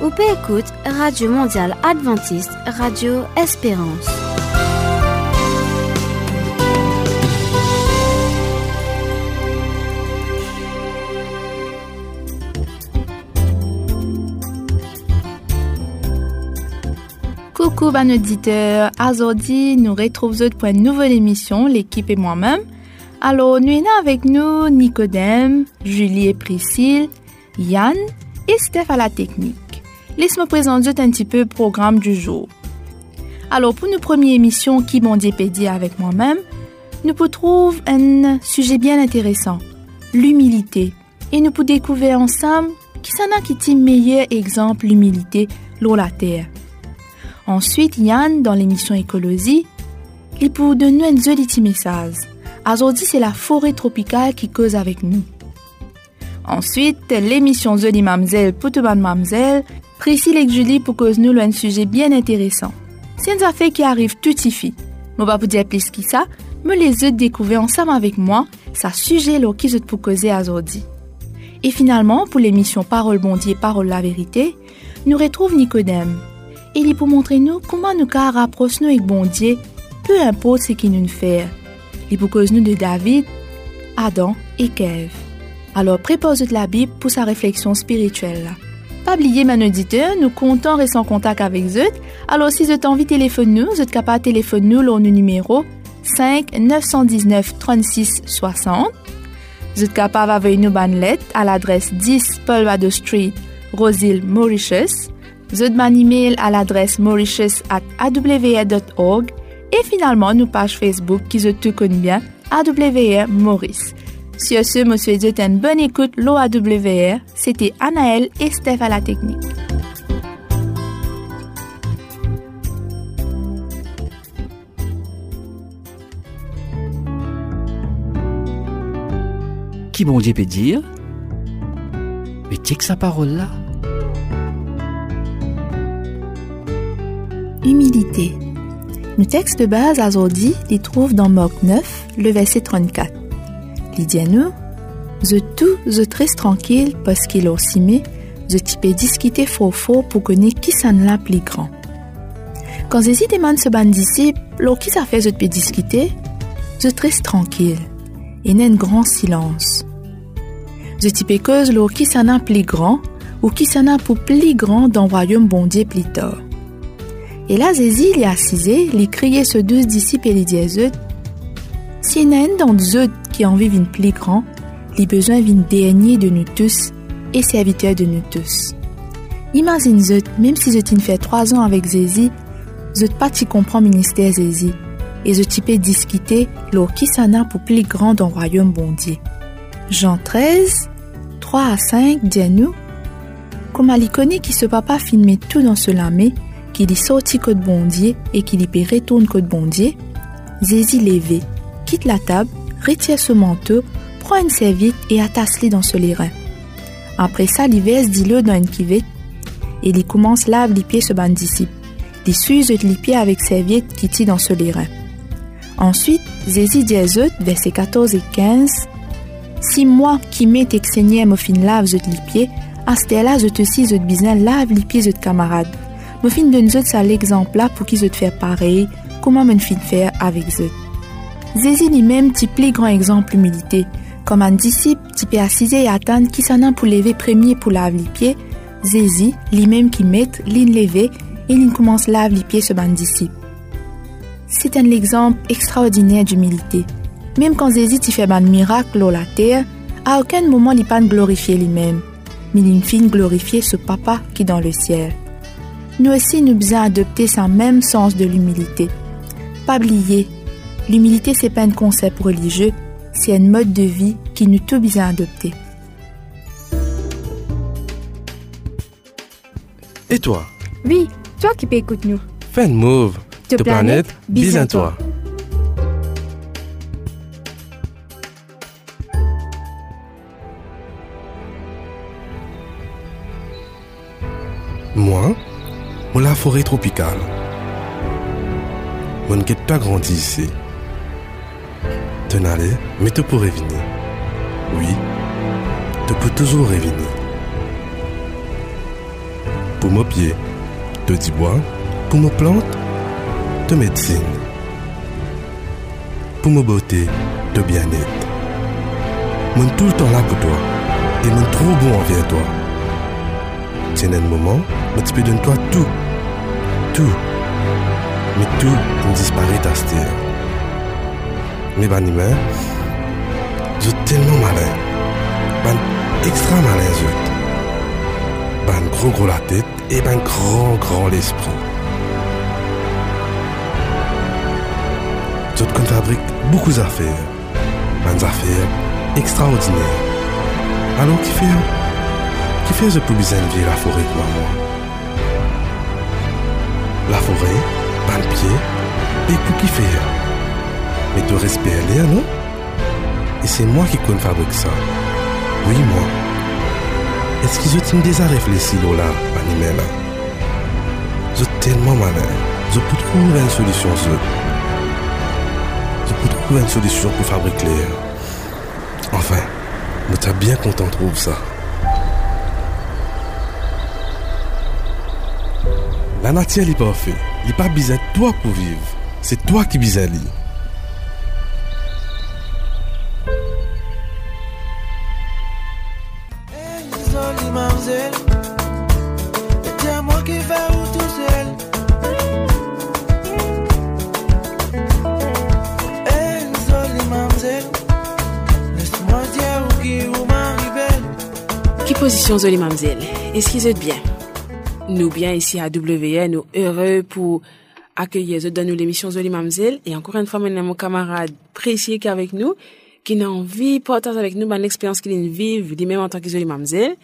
Ou peut écoute Radio Mondiale Adventiste, Radio Espérance. Coucou ban auditeur, aujourd'hui nous retrouvons pour une nouvelle émission, l'équipe et moi-même. Alors nous sommes avec nous Nicodème, Julie et Priscille, Yann et Steph à la technique. Laisse-moi présenter un petit peu le programme du jour. Alors pour nos première émission qui m'ont dépédié avec moi-même, nous pouvons trouver un sujet bien intéressant, l'humilité. Et nous pouvons découvrir ensemble qui s'en a qui est le meilleur exemple l'humilité l'eau la terre. Ensuite, Yann, dans l'émission Écologie, il peut donner un joli message. Aujourd'hui, c'est la forêt tropicale qui cause avec nous. Ensuite, l'émission Joli Mamzelle pour tout mamzelle, Priscille et Julie pour cause nous un sujet bien intéressant. C'est une affaire qui arrive tout ici. Je vais vous dire plus que ça, mais les autres découvrir ensemble avec moi, ça sujet qui pour causer aujourd'hui. Et finalement, pour l'émission Parole Bondier, Parole la vérité, nous retrouve Nicodème il est pour montrer nous comment nous car rapprocher nous avec bon Dieu, peu importe ce qu'il nous fait. Il pour cause nous de David, Adam et Kev. Alors prépare de la Bible pour sa réflexion spirituelle. Pas oublier, mon auditeur, nous comptons rester en contact avec eux. Alors si vous avez envie de téléphoner vous êtes capable de téléphoner au numéro 5 919 36 60. Vous êtes capable d'envoyer nous une lettre à l'adresse 10 Paul Wado Street, Roseville, Mauritius. Vous un email à l'adresse mauritius.awr.org et finalement nos pages Facebook qui se tout connaissent bien, AWR Maurice. Sur ce, monsieur dit une bonne écoute, l'OAWR. C'était Anaël et Steph à la technique. Qui bon Dieu peut dire? Mais que sa parole là Humilité. Le texte de base aujourd'hui les trouve dans Marc 9, le verset 34. Nous, Je tout, je très tranquille parce qu'il a aussi mis, je type discuter faux faux pour connaître qui s'en l'a plus grand. Quand Jésus demande ce ban disciple, alors qui ça fait je peux discuter, je très tranquille. Et n'a un grand silence. Je type cause l'or qui s'en a plus grand ou qui s'en a pour plus grand dans le royaume bon Dieu plus tard. Et là, Zézi, il est assisé, il criait ce deux disciples et il dit Si un dans eux qui en vivent une plus grand, les besoins viennent dernier de nous tous et serviteurs de nous tous. Imagine zut, même si t'ai fait trois ans avec Zézi, je pas t'y comprends ministère Zézi, et je t'y peux discuter l'or qui s'en a pour plus grand dans le royaume bondier? Jean 13, 3 à 5 dit à nous, comme à connaît qui se papa filmer tout dans ce lamé, qu'il y sorti code bondier et qu'il y retourne code bondier, Zézi levé, quitte la table, retire ce manteau, prend une serviette et attache-le dans ce lirin. Après ça, il verse dit-le dans une cuvette et il commence lave les pieds ce ban disciple. Il suise les pieds avec serviette qui tient dans ce lirin. Ensuite, Zézi dit à versets 14 et 15, Si moi qui m'ai exigné me fin lave les pieds, à ce là je te suis je besoin lave les pieds de camarades. Me fin de nous ça l'exemple pour qu'ils te faire pareil, comment me fin faire avec eux. Zézi lui-même type plus grand exemple humilité. Comme un disciple, type assisé et attendre qui s'en a pour lever premier pour laver les pieds, Zézi, lui-même qui met, l'in lever, et l'in commence laver les pieds ce ban disciple. C'est un exemple extraordinaire d'humilité. Même quand Zézi t'y fait un miracle sur la terre, à aucun moment il pas glorifier lui-même, mais il fin glorifier ce papa qui est dans le ciel nous aussi nous besoin adopter ce même sens de l'humilité. Pas oublier, l'humilité c'est pas un concept religieux, c'est un mode de vie qui nous tout besoin adopter. Et toi? Oui, toi qui peux écouter nous. Fais move. De planète, bis à toi. Moi la forêt tropicale. Mon ne pas grandi ici. N'allais, mais tu pourrais venir. Oui, tu peux toujours revenir. pour mon pied, de du bois, pour mes plantes, de médecine, pour ma beauté, de bien-être. Mon tout le temps là pour toi et mon trop bon envers toi. Tiens un moment, mais tu peux donner toi tout, tout, mais tout disparaît à cette Mais ben humain, je tellement malin, ben extra malin je ben gros gros la tête et ben grand grand l'esprit. Je te fabrique beaucoup d'affaires, ben affaires extraordinaires. Alors qui fait, qui fait je plus besoin de la forêt pour moi. La forêt, ben pied, et pour qui fait. Mais de respect l'air, non? Et c'est moi qui compte fabrique ça. Oui, moi. Est-ce que je tiens déjà réfléchi là, animé là? Je suis tellement malin. Je peux trouver une solution, je. Peux trouver une solution pour fabriquer l'air. Enfin, je suis bien content de trouver ça. La nature n'est pas fait. Il n'est pas besoin de toi pour vivre. C'est toi qui besoin de Qui position Zoli Mamzelle Est-ce qu'ils êtes bien? Nous bien ici à WN, nous heureux pour accueillir dans nous l'émission Zoli Mamzelle. Et encore une fois, maintenant, mon camarade précieux qui est avec nous, qui n'a envie partager avec nous ben, l'expérience qu'il vit, lui-même en tant que Zoli Mamzelle.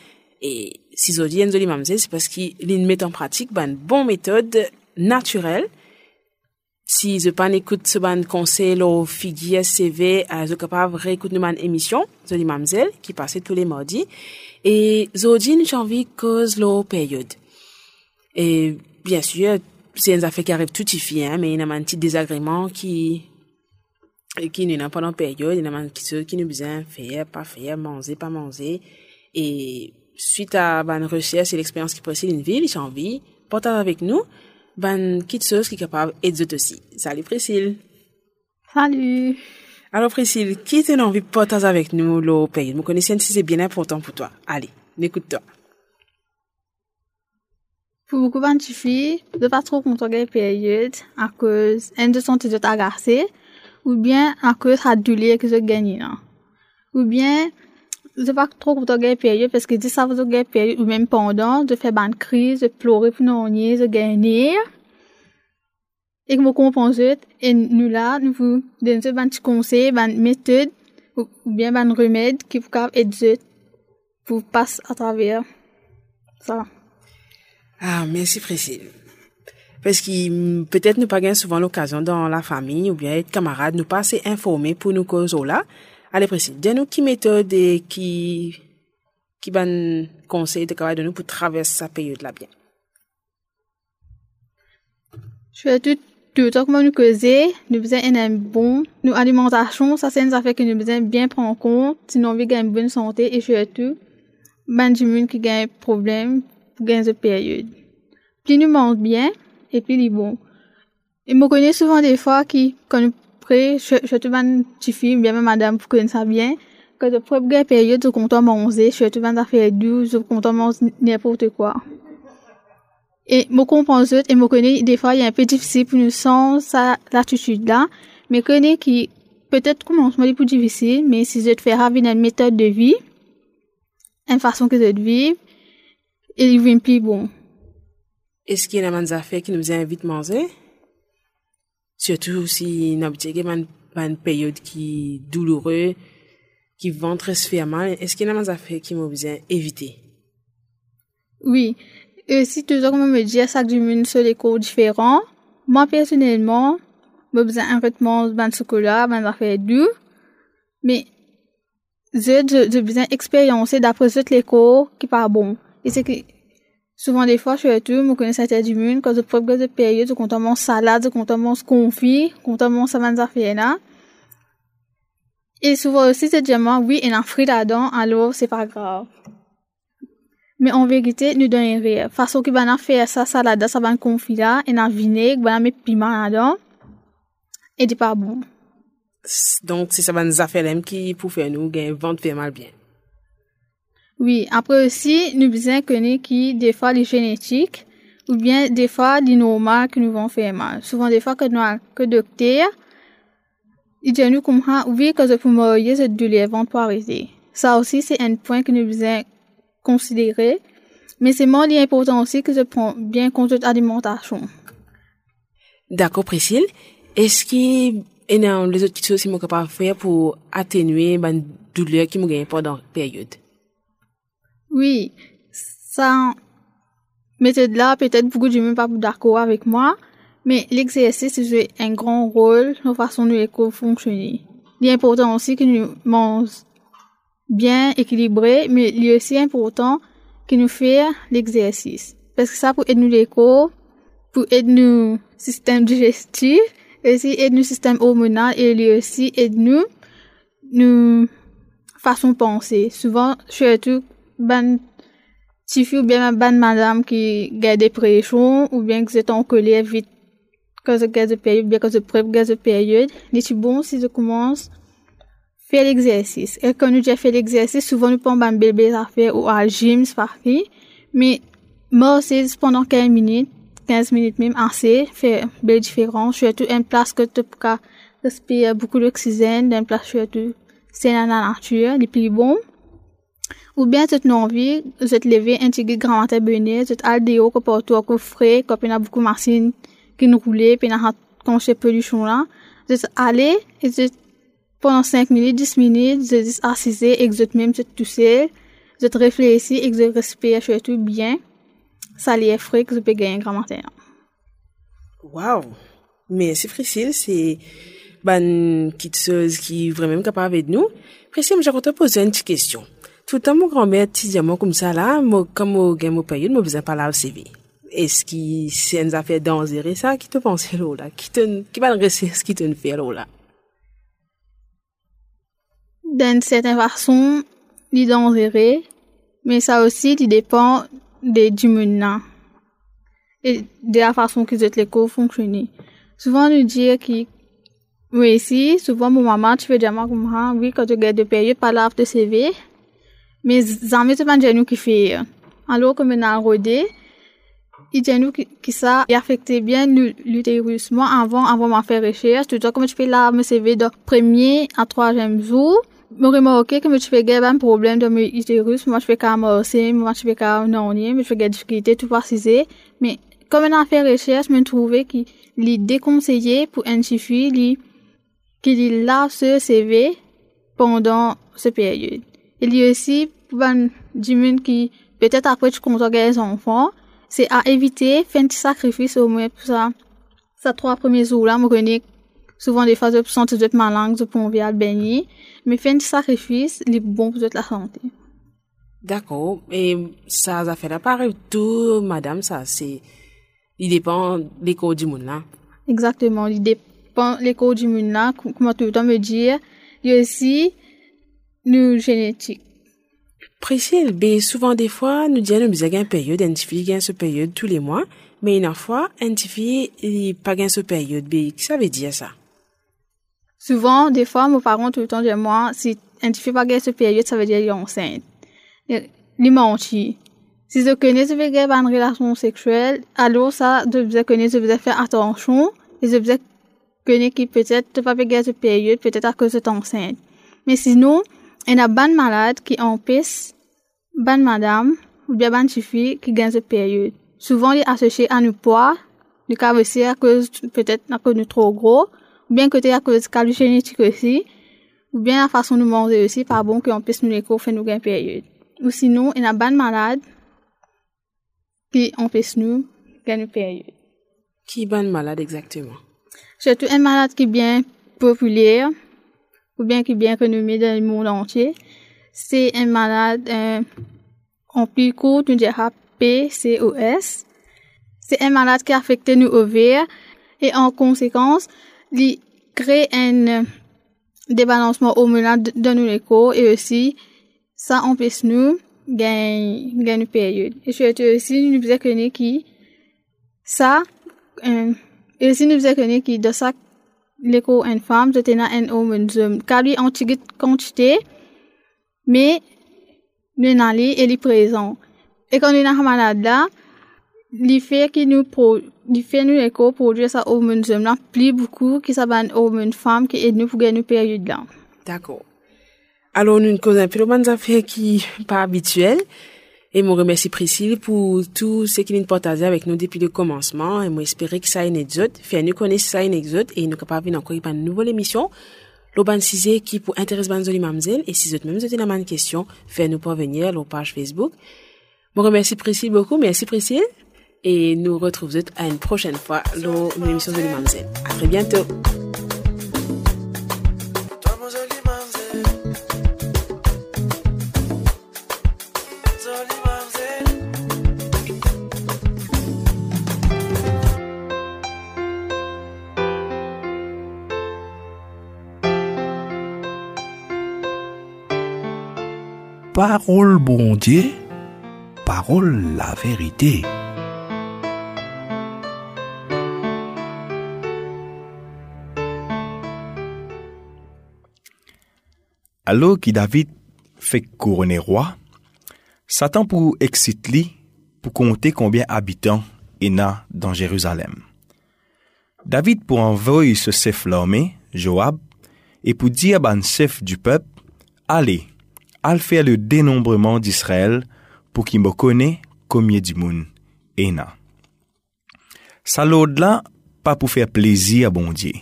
Et si Zoli Zoli Mamzelle, c'est parce qu'il met en pratique ben, une bonne méthode naturelle si je pas écoute ce ban conseil au figuier CV, euh, je capable réécouter une émission, Zoli Mamzelle, qui passait tous les mardis. Et Zodine, j'ai envie cause la période. Et, bien sûr, c'est une affaire qui arrive tout hein, mais il y a un petit désagrément qui, qui n'est pas la période, il y a un petit qui nous besoin faire, pas faire, manger, pas manger. Et, suite à, une recherche et l'expérience qui possède une ville, j'ai envie, partager avec nous, ben quelque chose qui est capable d'aider aussi. Salut Priscille. Salut. Alors Priscille, qui t'a envie de partager avec nous le pays? Vous connaissez si c'est bien important pour toi. Allez, écoute-toi. Pour beaucoup de filles, de pas trop content de période à cause un de son agacé ou bien à cause de douleur que je gagne. Ou bien je pas trop content de période parce que si ça vous gagner période ou même pendant de faire une crise, de pleurer pour non de gagner et que vous compensez et nous là nous vous donnons un petit conseil, une méthode ou bien un remède qui vous aider pour passer à travers ça. Ah, merci Priscille. Parce que peut-être nous pas souvent l'occasion dans la famille ou bien être camarades, nous pas assez informés pour nous causer là. Allez, Priscille, dis-nous qui méthode et qui, qui ban conseil de nous pour traverser cette période-là bien. Je vais tout, tout comme nous causer, nous besoin un bon, nous alimentation, ça c'est une affaire que nous besoin bien prendre en compte, sinon on veut gagner une bonne santé et surtout, ben du monde qui gagne problème pour gagner cette période. Plus nous mange bien, et plus il est bon. Et me connais souvent des fois qui, quand nous après, je, je te une petite fille, bien même madame, pour connaître ça bien, que de première période, je compte manger, je te vends faire douce, je compte manger n'importe quoi. Et me comprends et me connais, des fois, il est un peu difficile pour nous sans ça, l'attitude là, mais connais qui, peut-être commencement est plus difficile, mais si je te fais ravir une méthode de vie, une façon que je te vivre, il vient plus bon. Est-ce qu'il y a des affaires qui nous invitent à manger? Surtout si nous avons une période qui est douloureuse, qui vont très se faire mal. Est-ce qu'il y a des affaires qui m'ont besoin d'éviter? Oui. Et si toujours comme me dire ça du monde sur les cours différents, moi personnellement, j'ai besoin un vêtement de chocolat, de affaires doux. Mais, j'ai besoin d'expériencer d'après les cours qui pas bon. Et c'est que, Souvent, des fois, je suis tout, je connais cette du monde, quand je prends de période, je compte mon salade, je compte mon confit, compte mon savane là. Et souvent aussi, c'est diamant, oui, il y a un fruit là-dedans, alors c'est pas grave. Mais en vérité, nous donnons rien. Façon que ben faire ça salade, ça va confit là, et dans vinaigre, ben mettre piment là-dedans. Et c'est pas bon. Donc, c'est ça va nous affaires qui pour faire nous gagner vente faire mal bien. Oui, après aussi, nous besoin connaître qui, des fois, les génétiques, ou bien des fois, les normales que nous vont faire mal. Souvent, des fois, que nous que docteur, il dit nous comme ça, oui, que je peux mourir, cette douleur vont arrêter. Ça aussi, c'est un point que nous besoin considérer. Mais c'est moins important aussi que je prends bien compte de l'alimentation. D'accord, Priscille. Est-ce qu'il y a les autres choses qui sont capables de faire pour atténuer la douleur qui me pendant la période? Oui, ça, méthode là, peut-être beaucoup de gens pas d'accord avec moi, mais l'exercice joue un grand rôle dans la façon dont l'école fonctionne. Il est important aussi que nous mangeons bien équilibré, mais il est aussi important que nous fassions l'exercice. Parce que ça pour aider l'écho, pour aider nous système digestif, et aussi aider nous système hormonal, et il aussi aider nous, nous façon penser. Souvent, surtout, ben, si ou bien ben madame qui des pressions, ou bien que c'est en colère vite, quand je gagne de période, bien que je prépare de période, il est bon si je commence faire l'exercice. Et quand nous déjà fait l'exercice, souvent nous prenons un bébé à faire ou à gym, parti. Mais, moi aussi, pendant 15 minutes, 15 minutes même, assez, fait belle différence. Surtout, une place que tu peux respirer beaucoup d'oxygène, une place surtout, c'est dans la nature, les plus bon. Ou bien, envie, de te lever, un petit grand matin bonnet, que pour toi, que frais, y a beaucoup qui nous puis y a je pollution là, aller, et pendant 5 minutes, 10 minutes, je dis et je même tout seul, je te et respire surtout bien. Ça les frais que je peux gagner grand matin. Wow! Mais c'est c'est une petite chose qui est vraiment capable de nous. Je vais te poser une petite question. Tout le temps, mon grand-mère, moi comme ça, là, moi, comme je gagne mon période, je besoin parler au CV. Est-ce que c'est une affaire dangereuse, ça, qui te pense là, qui te, qui va rester ce qui te fait là? d'une certaine façon, il dangereux, mais ça aussi, il dépend de, du monde et de la façon que les cours fonctionnent. Souvent, nous dire que, oui, si, souvent, mon maman, tu fais déjà comme ça, oui, quand tu gagnes de période, pas de CV, mais jamais c'est pas nous qui fait. Alors, comme on a rodé, il nous que ça affectait bien l'utérus. Moi, avant, avant de faire recherche, tout comme tu fais là, me CV de premier à troisième jour, me remarqué que je fais un problème de mon utérus, moi je fais qu'à morcer, moi je fais qu'à non, mais je fais des difficultés tout préciser. Mais comme on a fait recherche, je trouvé qu'il est déconseillé pour un fille qu'il lave ce CV pendant cette période. Il y a aussi pour un qui peut-être après tu comptes les enfants, c'est à éviter faire un petit sacrifice au moins pour ça. Ça trois premiers jours là, me connais souvent des fois je sens de malade, je peux envie baigner mais faire un sacrifice, il est bon pour la santé. D'accord. Et ça, ça fait la tout, madame, ça, c'est, il dépend de l'école du monde là. Exactement. Il dépend de l'école du monde là, comme tout le temps me dire? Il y a aussi, nous, génétique. Priscille, ben, souvent des fois, nous disons, nous avons une période, une fille gagne ce période tous les mois, mais une fois, une fille, il pas gagne ce période, ben, ça veut dire ça? Souvent, des fois, mes parents tout le temps disent moi, si un fille pas cette période, ça veut dire qu'il est enceinte. Les mentir. Si je connais ce que une relation sexuelle, alors ça, je dois connaître, je dois faire attention, et je dois connaître que peut-être pas faire cette période, peut-être à cause de enceinte. Mais sinon, il y a bonne malade qui empêche bonne madame, ou bien bonne fille qui gagne cette période. Souvent, il est associé à nos poids, du cas aussi à cause, peut-être à cause de trop gros, ou bien côté à cause de génétique aussi, ou bien la façon de manger aussi, pas bon qu'on puisse nous les faire nous gagner période. Ou sinon, il y a bonne malade qui empêche nous gagner période. Qui est bonne malade exactement? Surtout un malade qui est bien populaire, ou bien qui est bien renommé dans le monde entier. C'est un malade, euh, en plus court, nous dirait PCOS. C'est un malade qui affecte nos ovaires et en conséquence, il crée un débalancement hormonal dans nos corps et aussi ça empêche nous gen, gen une période. Et je aussi, nous faisons connaître qui, ça, euh, et aussi nous faisons connaître qui, de ça, l'écho une femme, je tenais un homme, homme, car lui, en quantité, mais, nous n'en et il est présent. Et quand on est malade là, li fait qui nous pro, li fait nous écho produire ça homme, homme là, plus beaucoup, qui ça va un homme, femme, qui aide nous pour gagner période là. D'accord. Alors, nous causons un peu de affaires qui pas habituelles. Et je remercie Priscille pour tout ce qu'il nous partagé avec nous depuis le commencement. Et moi, que ça a une exode. Fait nous connaître ça une exode et nous capable encore une nouvelle émission. L'Oban 6 qui pour intéresse Banzoli Mamzel. Et si vous êtes même avez une question, faites nous parvenir à page Facebook. Je remercie Priscille beaucoup. Merci Priscille. Et nous retrouvons à une prochaine fois dans l'émission de Mamzel. À très bientôt. Parole bon Dieu, parole la vérité. Alors que David fait couronner roi, Satan pour exciter pour compter combien habitants il y a dans Jérusalem. David pour envoyer ce chef l'armée, Joab, et pour dire à chef du peuple, allez, al faire le dénombrement d'Israël pour qu'il me connaisse combien du monde ena. Ça là pas pour faire plaisir à bon Dieu.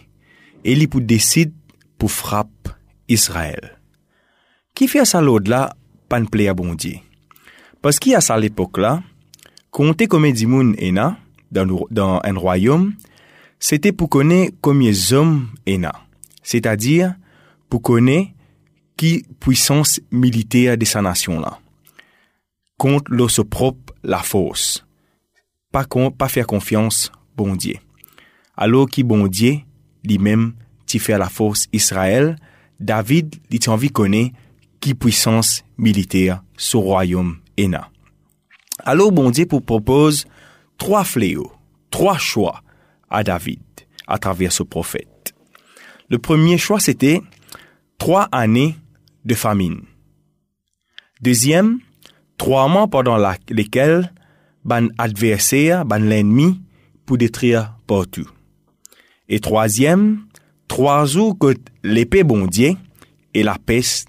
Et il pour décide pour frapper Israël. Qui fait ça là pas ne plaît à bon? Parce qu'à ça l'époque là, compter combien du monde ena dans, un royaume, c'était pour connaître combien d'hommes ena. C'est-à-dire pour connaître qui puissance militaire de sa nation-là. Contre l'osso propre la force. Pas, faire confiance, bon Dieu. Alors qui bon Dieu, lui-même, tu fait la force Israël, David, il t'a envie connaître qui puissance militaire ce royaume Ena. Alors bon Dieu propose trois fléaux, trois choix à David à travers ce prophète. Le premier choix, c'était trois années de famine. Deuxième, trois mois pendant lesquels ban adversaire, ban l'ennemi, pour détruire partout. Et troisième, trois jours que l'épée bondier et la peste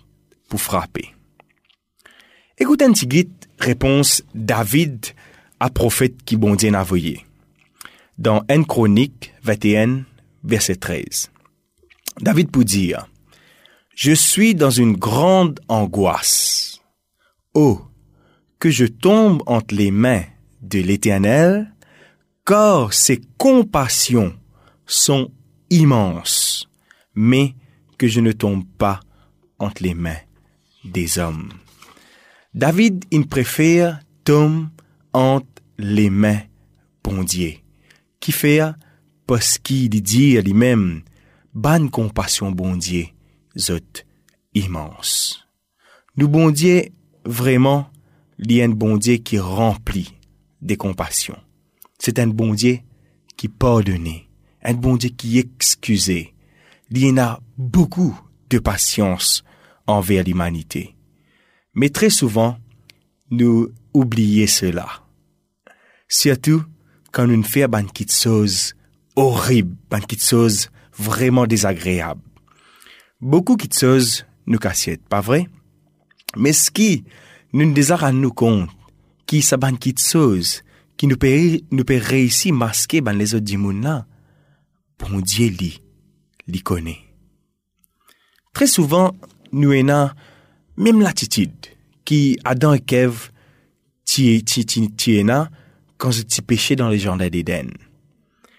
pour frapper. Écoutez un petit réponse David à prophète qui bondier n'a voyé. Dans 1 Chronique 21, verset 13. David pour dire, je suis dans une grande angoisse. Oh, que je tombe entre les mains de l'Éternel, car ses compassions sont immenses, mais que je ne tombe pas entre les mains des hommes. David, il préfère tomber entre les mains bondier, qui fait parce qu'il dit à lui-même, bonne compassion bondier, vraiment, il y a un bon Dieu qui remplit des compassions. C'est un bon Dieu qui pardonne, un bon Dieu qui excuse. Il y en a beaucoup de patience envers l'humanité. Mais très souvent, nous oublions cela. Surtout quand nous faisons une petite chose horrible, une petite chose vraiment désagréable. Beaucoup de choses nous cassent, pas vrai? Mais ce qui nous désire nous compte, qui sa ban choses, qui nous peut, nous peut réussir masquer dans les autres là, bon Dieu li, li connaît. Très souvent, nous avons même l'attitude qui Adam et Kev ti ti quand tu péché dans les jardins d'Éden.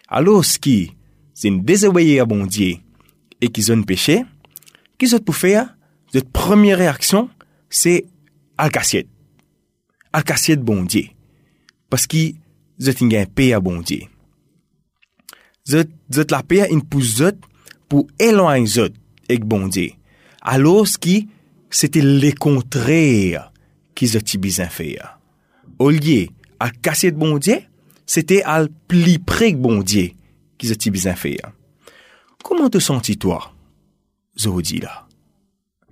Alors ce qui c'est une désobéir à bon Dieu et qu'ils ont péché, Qu'est-ce que pour faire? Votre première réaction, c'est al-cassiette. Al-cassiette bon Dieu. Parce que vous êtes un paix à bon Dieu. Vous êtes la paix une pousse pour éloigner vous avec bon Dieu. Alors, ce qui, c'était le contraire qui ze ti bizin fè ya. Au lieu à casser de bon Dieu, c'était à pli près que bon Dieu qui ze ti bizin fè ya. Comment te sens-tu toi, Zodi là?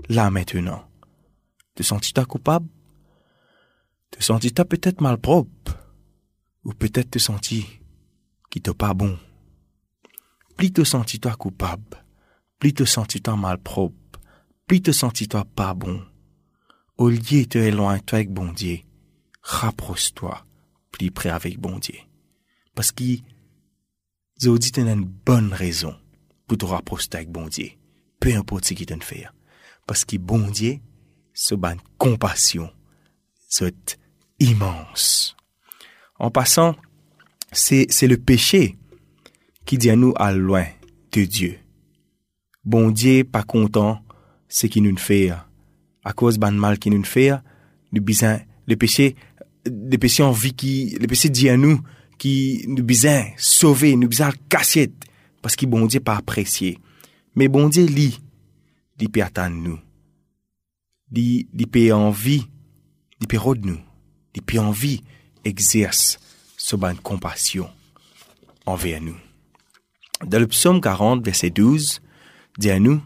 Là maintenant. Te toi coupable? Te toi peut-être malpropre? Ou peut-être te sens-tu qui te pas bon? Plus te toi coupable? Plus te toi malpropre? Plus te toi pas bon? Au lieu te éloigner-toi avec bon Dieu, rapproche-toi plus près avec bon Dieu. Parce que Zodi a une bonne raison pour te rapprocher avec bon Dieu. Peu importe ce qu'il t'en fait. Parce que bon Dieu, ce ban compassion, c'est immense. En passant, c'est, le péché qui dit à nous à loin de Dieu. Bon Dieu, pas content, ce qu'il nous fait, à cause ban mal qu'il nous fait, nous besoin, le péché, le péché en vie qui, le péché dit à nous, qui nous besoin sauver, nous besoin cassette, parce que bon Dieu pas apprécié. Mais bon Dieu lit, il peut attendre nous. Il, peut envie, il peut de nous. Il peut envie exerce ce compassion envers nous. Dans le psaume 40, verset 12, dit à nous,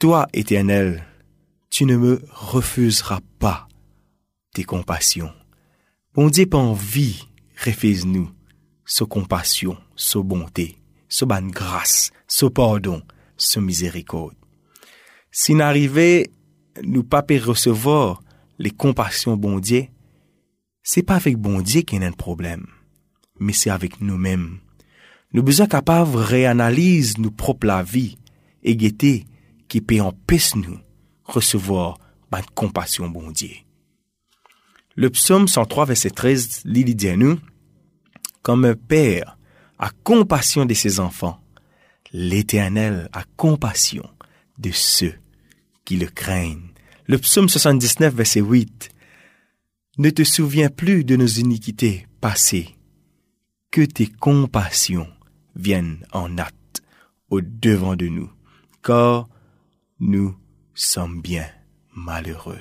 Toi, éternel, tu ne me refuseras pas tes compassions. Bon Dieu pas envie, refuse-nous, ce compassion, ce bonté, ce ban grâce, ce pardon, ce miséricorde. Si n'arrivait nous pas recevoir les compassions bon Dieu, c'est pas avec bon Dieu qu'il y a un problème, mais c'est avec nous-mêmes. Nous besoin capables réanalyse nos propres la vie et guetter qui peut empêcher nous recevoir la compassion bon Dieu. Le psaume 103 verset 13 lit dit à nous, comme un père a compassion de ses enfants, l'éternel a compassion de ceux qui le craignent. Le psaume 79 verset 8 ne te souviens plus de nos iniquités passées, que tes compassions viennent en hâte au devant de nous, car nous sommes bien malheureux.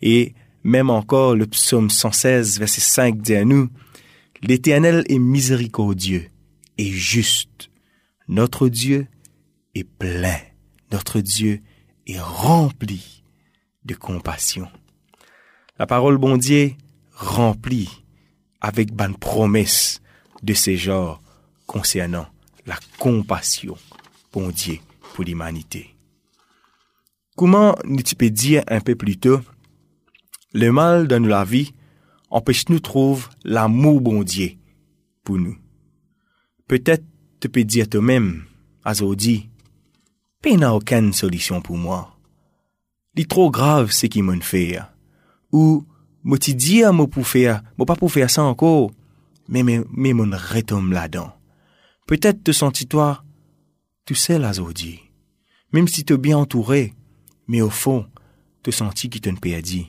Et même encore le psaume 116, verset 5 dit à nous, L'Éternel est miséricordieux et juste. Notre Dieu est plein. Notre Dieu est rempli de compassion. La parole bon Dieu remplie avec bonne promesse de ces genres concernant la compassion bon Dieu pour l'humanité. Comment nous peux dire un peu plus tôt, le mal dans la vie empêche nous trouver l'amour bon Dieu pour nous. Peut-être tu peux dire toi-même, Azodi, pas n'a aucune solution pour moi. C'est trop grave ce qui m'en fait. Ou, moi tu dis à moi pour faire, moi pas pour faire ça encore, mais mais, mais mon retombe là-dedans. Peut-être te sens-toi tout seul, Azodi. Même si tu es bien entouré, mais au fond, te sens qui te perdu.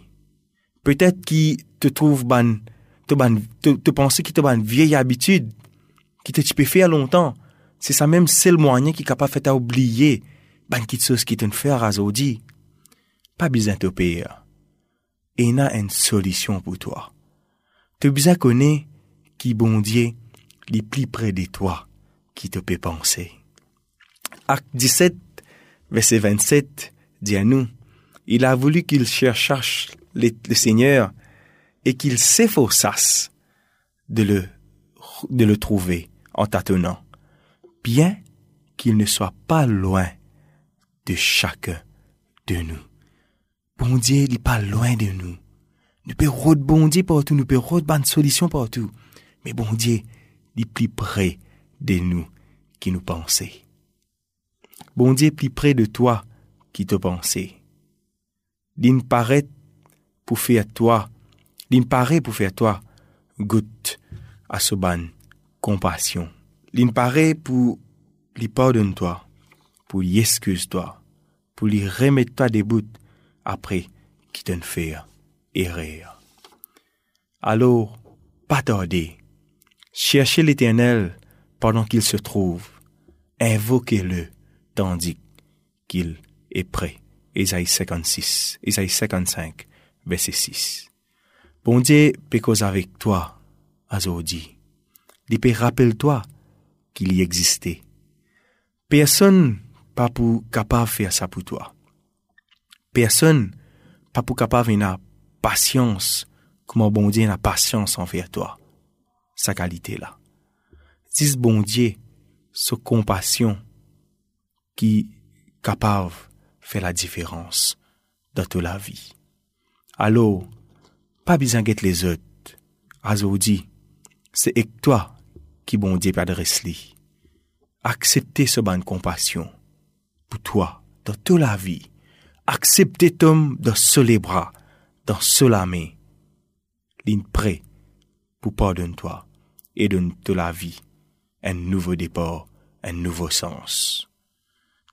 Peut-être qui te trouve ban, te ban, te, penser qui te vieille habitude, qui te tu peux faire longtemps? C'est ça même seul moyen qui est capable de faire oublier ban qui chose qui te fait à Azodi. Pas besoin de payer. Et il y a une solution pour toi. Tu besoin connaître qui bon Dieu, les plus près de toi, qui te peut penser. Acte 17, verset 27, dit à nous, il a voulu qu'il cherchât le, Seigneur et qu'il s'efforçasse de le, de le trouver en tâtonnant, bien qu'il ne soit pas loin de chacun de nous. Bon Dieu, il n'est pas loin de nous. Nous pouvons bon Dieu partout, nous pouvons bonne solution partout. Mais bon Dieu, il est plus près de nous qui nous pensons. Bon Dieu, plus près de toi qui te pensais. Il paraît pour faire toi, paraît pour faire toi, goutte à ce ban, compassion. Il paraît pour lui pardonner toi, pour lui excuse toi, pour lui remettre toi des bouts après qui t'en fait erreur. Alors, pas tarder, cherchez l'éternel pendant qu'il se trouve, invoquez-le tandis qu'il est prêt. Ésaïe 56, Ésaïe 55, verset 6. Bon Dieu causer avec toi, aujourd'hui. Il rappelle-toi qu'il y existait. Personne pas pour capable faire ça pour toi. Personne pas pour capable avoir patience, comment bon Dieu a patience envers toi. Sa qualité là. Dis bon Dieu, sa compassion qui capable faire la différence dans toute la vie. Alors, pas besoin d'être les autres. Aujourd'hui, c'est avec toi qui bon Dieu adresse lui. Acceptez ce ban de compassion pour toi dans toute la vie. Acceptez Tom dans ce les bras, dans ce la main. Ligne prêt pour pardonner toi et donner toute la vie un nouveau départ, un nouveau sens.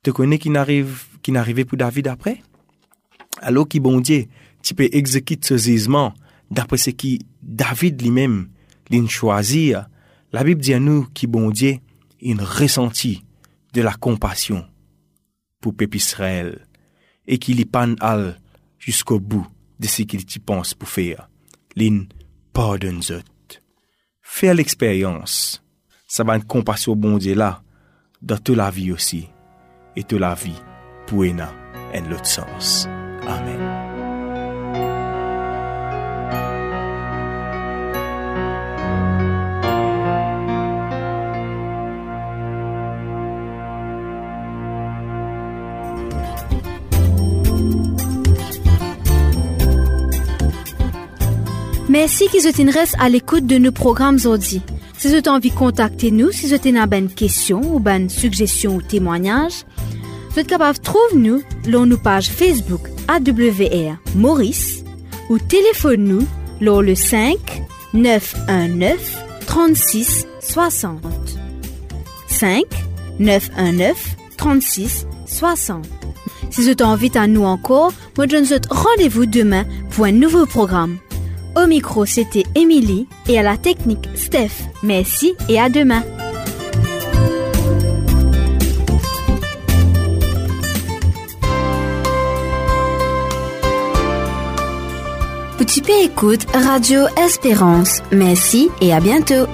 Tu connais qui n'arrive, qui n'arrivait pour David après? Alors qui bon Dieu, tu peux exécuter ce jugement d'après ce qui David lui-même choisi. La Bible dit à nous qui bon Dieu, il ressenti de la compassion pour peuple et qu'il y pan al jusqu'au bout de ce qu'il pense pour faire. L'in pardonne Faire l'expérience, ça va une compassion bon Dieu là, dans toute la vie aussi, et toute la vie pour en l'autre sens. Amen. Merci qu'ils reste à l'écoute de nos programmes aujourd'hui. Si vous avez envie de contacter nous, si vous avez une question ou une suggestion ou témoignage, vous êtes capable de trouver nous sur nos pages Facebook AWR Maurice ou téléphone nous sur le 5 919 36 60. 5 919 36 60. Si vous avez envie à nous encore, moi je vous donne rendez-vous demain pour un nouveau programme. Au micro, c'était Émilie et à la technique, Steph. Merci et à demain. Petit P écoute Radio Espérance. Merci et à bientôt.